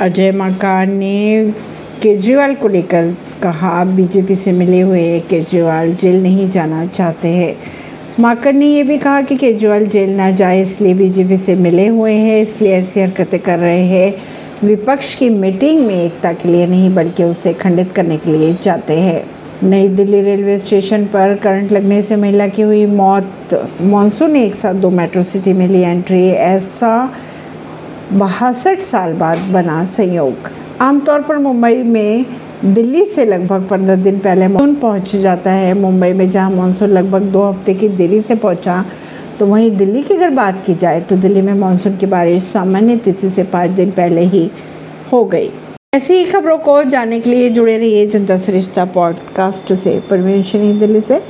अजय माकन ने केजरीवाल को लेकर कहा, बीजेपी से मिले हुए केजरीवाल जेल नहीं जाना चाहते हैं। माकड़ ने यह भी कहा कि केजरीवाल जेल ना जाए, इसलिए बीजेपी से मिले हुए हैं, इसलिए ऐसी हरकतें कर रहे हैं। विपक्ष की मीटिंग में एकता के लिए नहीं, बल्कि उसे खंडित करने के लिए जाते हैं। नई दिल्ली रेलवे स्टेशन पर करंट लगने से महिला की हुई मौत। मानसून ने एक साथ दो मेट्रो सिटी में ली एंट्री, ऐसा बहासठ साल बाद बना संयोग। आमतौर पर मुंबई में दिल्ली से लगभग पंद्रह दिन पहले मानसून पहुँच जाता है। मुंबई में जहाँ मानसून लगभग दो हफ़्ते की देरी से पहुँचा तो वहीं दिल्ली की अगर बात की जाए तो दिल्ली में मानसून की बारिश सामान्य तिथि से पाँच दिन पहले ही हो गई। ऐसी ही खबरों को जानने के लिए जुड़े रहिए जनता सरिश्ता पॉडकास्ट से। परवीन दिल्ली से।